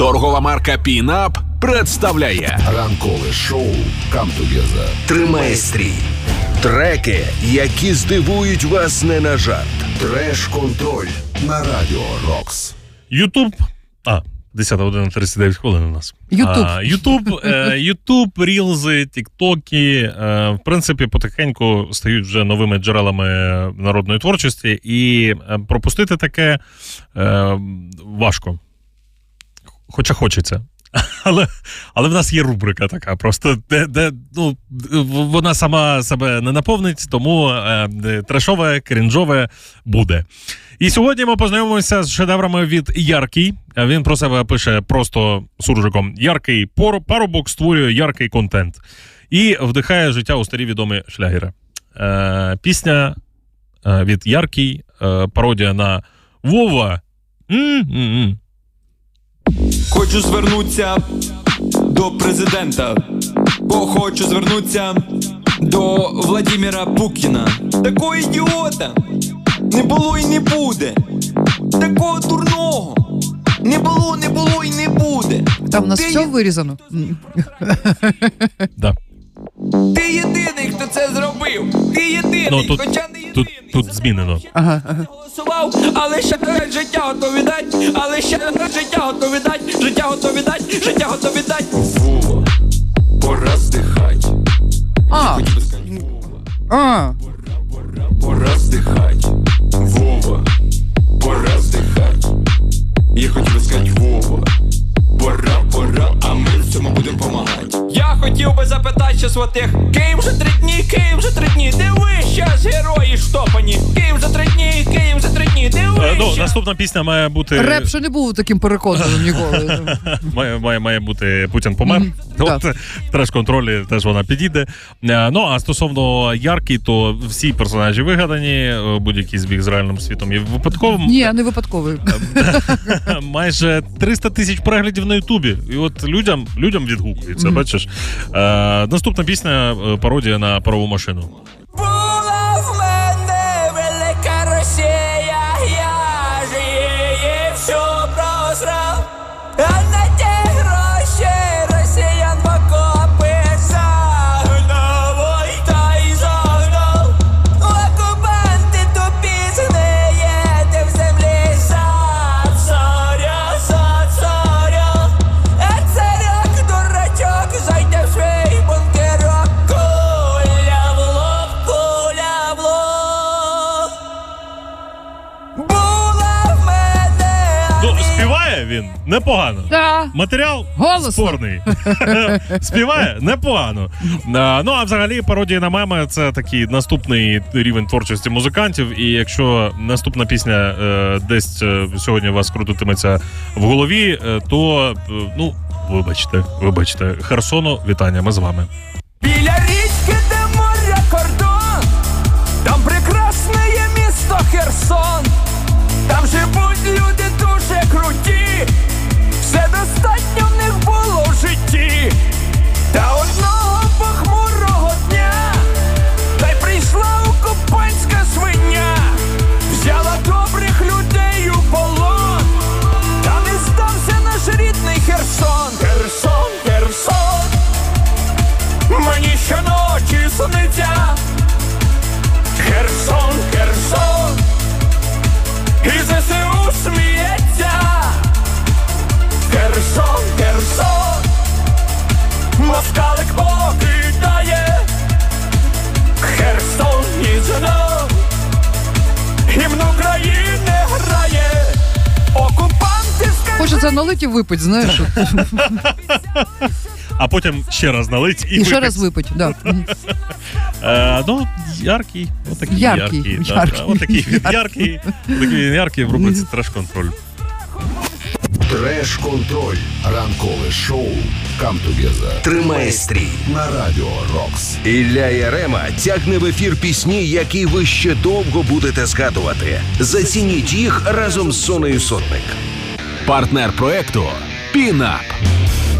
Торгова марка Пінап представляє Ранкове шоу «Come Together». Тримає стрій. Треки, які здивують вас не на жарт. Треш-контроль на Радіо Рокс. Ютуб. А, 10 година 39 хвилин у нас. Ютуб. Ютуб, е, Ютуб, рілзи, тіктоки, е, в принципі, потихеньку стають вже новими джерелами народної творчості, і е, пропустити таке важко. Хоча хочеться. Але, але в нас є рубрика така, просто де, де ну, вона сама себе не наповнить, тому е, трешове, крінжове буде. І сьогодні ми познайомимося з шедеврами від Яркий. Він про себе пише просто суржиком: Яркий парубок створює яркий контент і вдихає життя у старі відомі шлягери. Е, пісня е, від Яркий, е, пародія на Вова. М-м-м. Хочу звернутися до президента, бо хочу звернутися до Владимира Пукіна. Такого ідіота не було і не буде. Такого дурного не було, не було і не буде. Там у нас Ти все є- вирізано. М. Да. Ти єдиний, хто це зробив. Ти єдиний, Ну, тут, хоча не єдиний. Тут, тут змінено. Ага, ага. голосував, але ще життя готові дать, але ще життя готові дать, життя готові дать, життя готові дать. Вова, пора здихать. А, а, Пора здихать. Вова, пора здихать. Я хотів би сказати Вова. Пора, пора, а ми в цьому будемо помагати. Я хотів би запитати щас от тих Київ за три дні, Київ за три дні, де ви щас герої Ну, наступна пісня має бути. реп ще не був таким переконливим ніколи. Має, має, має бути Путін помер. От, треш-контролі теж вона підійде. Е, Ну а стосовно яркі, то всі персонажі вигадані, е, будь-який збіг з реальним світом є випадковим. Ні, не випадковий. Майже 300 тисяч переглядів на Ютубі. І от людям, людям відгукується, бачиш. Е, наступна пісня е, пародія на парову машину. Співає він непогано. Да. Матеріал Голосно. спорний. Співає непогано. А, Ну а взагалі пародія на меми це такий наступний рівень творчості музикантів. І якщо наступна пісня е, десь е, сьогодні у вас крутитиметься в голові, е, то е, ну вибачте, вибачте, Херсону, вітання. Ми з вами. Біля річки, де моря кордон, там прекрасне є місто Херсон. Скажуть налить і випить, знаєш. А потім ще раз налить і, І ще раз випить. Да. Е, ну, яркий, отакий Яркий, яркий. да, яркий, да, Отакий він яркий, такий він яркий в рубриці треш-контроль. Треш-контроль. Ранкове шоу «Come Together» Тримає стрій. на Радіо Рокс. Ілля Ярема тягне в ефір пісні, які ви ще довго будете згадувати. Зацініть їх разом з Сонею Сотник. Партнер проекту Пінап.